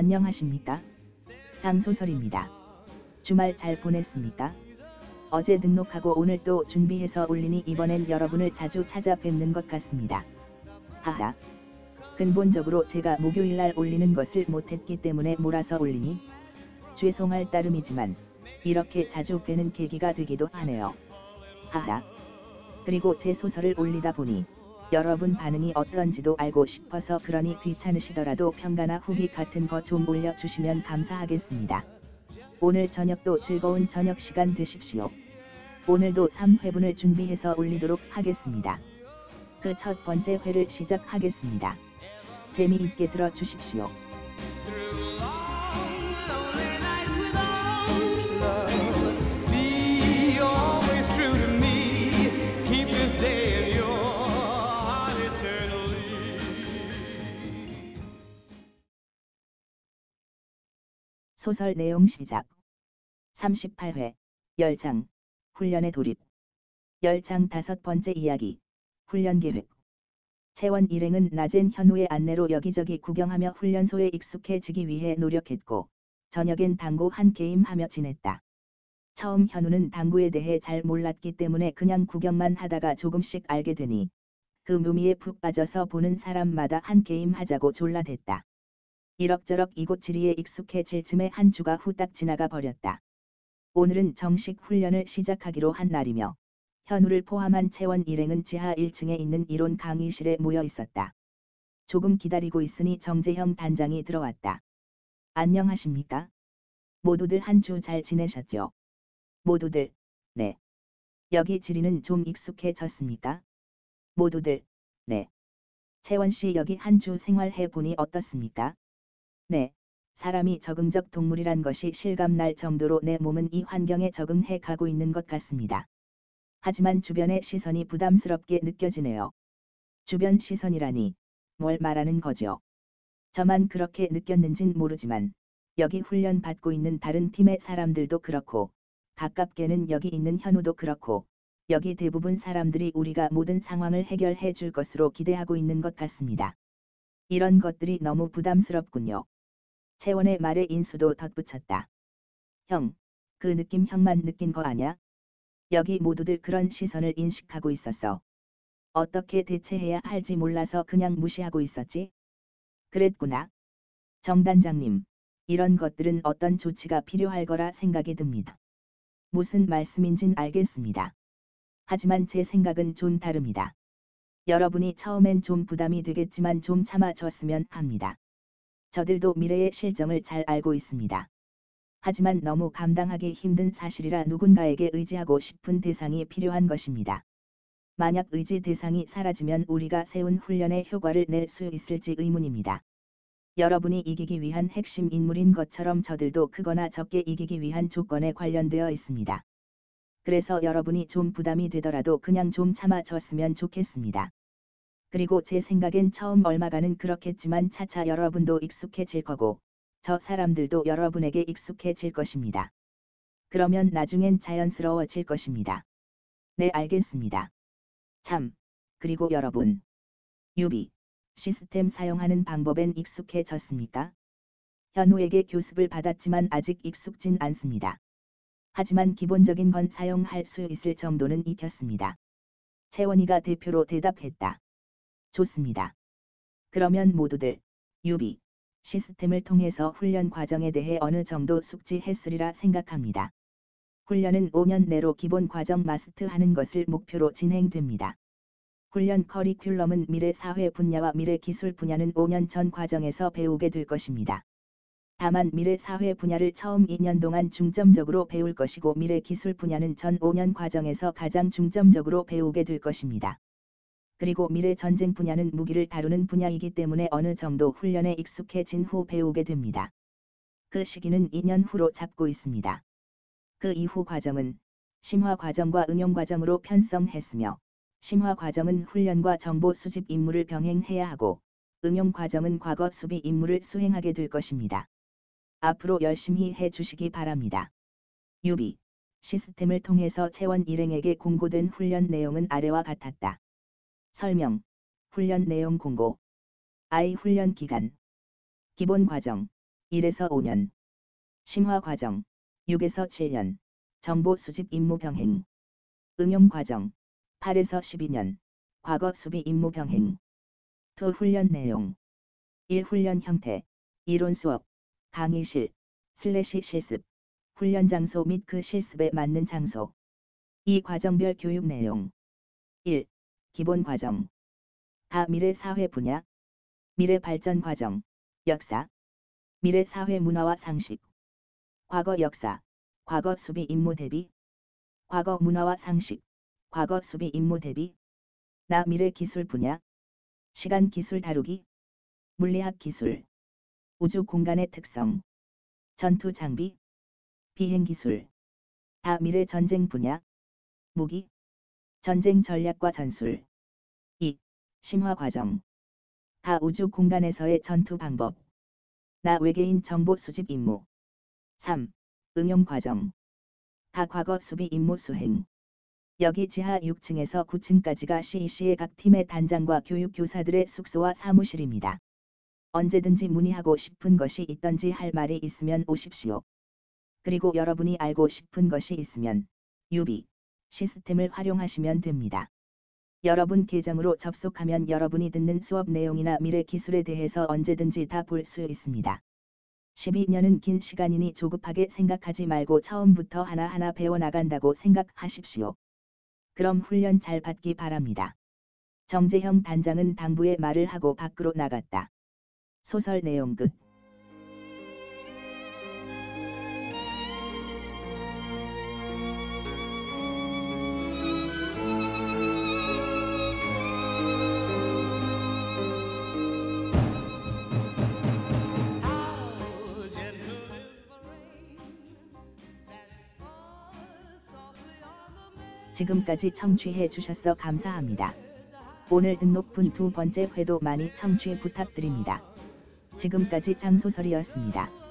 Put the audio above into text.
안녕하십니까? 장소설입니다. 주말 잘 보냈습니까? 어제 등록하고 오늘 또 준비해서 올리니 이번엔 여러분을 자주 찾아뵙는 것 같습니다. 하하. 근본적으로 제가 목요일날 올리는 것을 못했기 때문에 몰아서 올리니 죄송할 따름이지만 이렇게 자주 뵈는 계기가 되기도 하네요. 하하. 그리고 제 소설을 올리다 보니 여러분 반응이 어떤지도 알고 싶어서 그러니 귀찮으시더라도 평가나 후기 같은 거 좀 올려주시면 감사하겠습니다. 오늘 저녁도 즐거운 저녁 시간 되십시오. 오늘도 3회분을 준비해서 올리도록 하겠습니다. 그 첫 번째 회를 시작하겠습니다. 재미있게 들어주십시오. 소설 내용 시작. 38회, 열장, 훈련의 돌입. 열장 다섯 번째 이야기, 훈련 계획. 채원 일행은 낮엔 현우의 안내로 여기저기 구경하며 훈련소에 익숙해지기 위해 노력했고, 저녁엔 당구 한 게임 하며 지냈다. 처음 현우는 당구에 대해 잘 몰랐기 때문에 그냥 구경만 하다가 조금씩 알게 되니, 그 묘미에 푹 빠져서 보는 사람마다 한 게임 하자고 졸라댔다. 이럭저럭 이곳저리에 익숙해질 즈음에 한 주가 후딱 지나가 버렸다. 오늘은 정식 훈련을 시작하기로 한 날이며 현우를 포함한 채원 일행은 지하 1층에 있는 이론 강의실에 모여 있었다. 조금 기다리고 있으니 정재형 단장이 들어왔다. 안녕하십니까? 모두들 한 주 잘 지내셨죠? 모두들, 네. 여기 지리는 좀 익숙해졌습니까? 모두들, 네. 채원 씨 여기 한 주 생활해 보니 어떻습니까? 네. 사람이 적응적 동물이란 것이 실감날 정도로 내 몸은 이 환경에 적응해 가고 있는 것 같습니다. 하지만 주변의 시선이 부담스럽게 느껴지네요. 주변 시선이라니, 뭘 말하는 거죠? 저만 그렇게 느꼈는진 모르지만, 여기 훈련 받고 있는 다른 팀의 사람들도 그렇고, 가깝게는 여기 있는 현우도 그렇고, 여기 대부분 사람들이 우리가 모든 상황을 해결해 줄 것으로 기대하고 있는 것 같습니다. 이런 것들이 너무 부담스럽군요. 채원의 말에 인수도 덧붙였다. 형, 그 느낌 형만 느낀 거 아냐? 여기 모두들 그런 시선을 인식하고 있었어. 어떻게 대처해야 할지 몰라서 그냥 무시하고 있었지? 그랬구나. 정단장님, 이런 것들은 어떤 조치가 필요할 거라 생각이 듭니다. 무슨 말씀인진 알겠습니다. 하지만 제 생각은 좀 다릅니다. 여러분이 처음엔 좀 부담이 되겠지만 좀 참아줬으면 합니다. 저들도 미래의 실정을 잘 알고 있습니다. 하지만 너무 감당하기 힘든 사실이라 누군가에게 의지하고 싶은 대상이 필요한 것입니다. 만약 의지 대상이 사라지면 우리가 세운 훈련의 효과를 낼 수 있을지 의문입니다. 여러분이 이기기 위한 핵심 인물인 것처럼 저들도 크거나 적게 이기기 위한 조건에 관련되어 있습니다. 그래서 여러분이 좀 부담이 되더라도 그냥 좀 참아줬으면 좋겠습니다. 그리고 제 생각엔 처음 얼마간은 그렇겠지만 차차 여러분도 익숙해질 거고, 저 사람들도 여러분에게 익숙해질 것입니다. 그러면 나중엔 자연스러워질 것입니다. 네, 알겠습니다. 참, 그리고 여러분. 유비, 시스템 사용하는 방법엔 익숙해졌습니까? 현우에게 교습을 받았지만 아직 익숙진 않습니다. 하지만 기본적인 건 사용할 수 있을 정도는 익혔습니다. 채원이가 대표로 대답했다. 좋습니다. 그러면 모두들, 유비, 시스템을 통해서 훈련 과정에 대해 어느 정도 숙지했으리라 생각합니다. 훈련은 5년 내로 기본 과정 마스터하는 것을 목표로 진행됩니다. 훈련 커리큘럼은 미래 사회 분야와 미래 기술 분야는 5년 전 과정에서 배우게 될 것입니다. 다만 미래 사회 분야를 처음 2년 동안 중점적으로 배울 것이고 미래 기술 분야는 전 5년 과정에서 가장 중점적으로 배우게 될 것입니다. 그리고 미래 전쟁 분야는 무기를 다루는 분야이기 때문에 어느 정도 훈련에 익숙해진 후 배우게 됩니다. 그 시기는 2년 후로 잡고 있습니다. 그 이후 과정은 심화 과정과 응용 과정으로 편성했으며 심화 과정은 훈련과 정보 수집 임무를 병행해야 하고 응용 과정은 과거 수비 임무를 수행하게 될 것입니다. 앞으로 열심히 해 주시기 바랍니다. 유비 시스템을 통해서 채원 일행에게 공고된 훈련 내용은 아래와 같았다. 설명 훈련 내용 공고 I 훈련 기간 기본 과정 1에서 5년. 심화 과정 6에서 7년. 정보 수집 임무 병행. 응용 과정 8에서 12년. 과거 수비 임무 병행. 2 훈련 내용 1 훈련 형태 이론 수업 강의실 슬래시 실습 훈련 장소 및 그 실습에 맞는 장소 2 과정별 교육 내용 1. 기본 과정. 다 미래 사회 분야. 미래 발전 과정. 역사. 미래 사회 문화와 상식. 과거 역사. 과거 수비 임무 대비. 과거 문화와 상식. 과거 수비 임무 대비. 나 미래 기술 분야. 시간 기술 다루기. 물리학 기술. 우주 공간의 특성. 전투 장비. 비행 기술. 다 미래 전쟁 분야. 무기 전쟁 전략과 전술 2. 심화 과정 다 우주 공간에서의 전투 방법 나 외계인 정보 수집 임무 3. 응용 과정 다 과거 수비 임무 수행 여기 지하 6층에서 9층까지가 CEC의 각 팀의 단장과 교육 교사들의 숙소와 사무실입니다. 언제든지 문의하고 싶은 것이 있던지 할 말이 있으면 오십시오. 그리고 여러분이 알고 싶은 것이 있으면 유비 시스템을 활용하시면 됩니다. 여러분 계정으로 접속하면 여러분이 듣는 수업 내용이나 미래 기술에 대해서 언제든지 다 볼 수 있습니다. 12년은 긴 시간이니 조급하게 생각하지 말고 처음부터 하나하나 배워나간다고 생각하십시오. 그럼 훈련 잘 받기 바랍니다. 정재형 단장은 당부의 말을 하고 밖으로 나갔다. 소설 내용 끝. 지금까지 청취해 주셔서 감사합니다. 오늘 등록분 두 번째 회도 많이 청취 부탁드립니다. 지금까지 장소설이었습니다.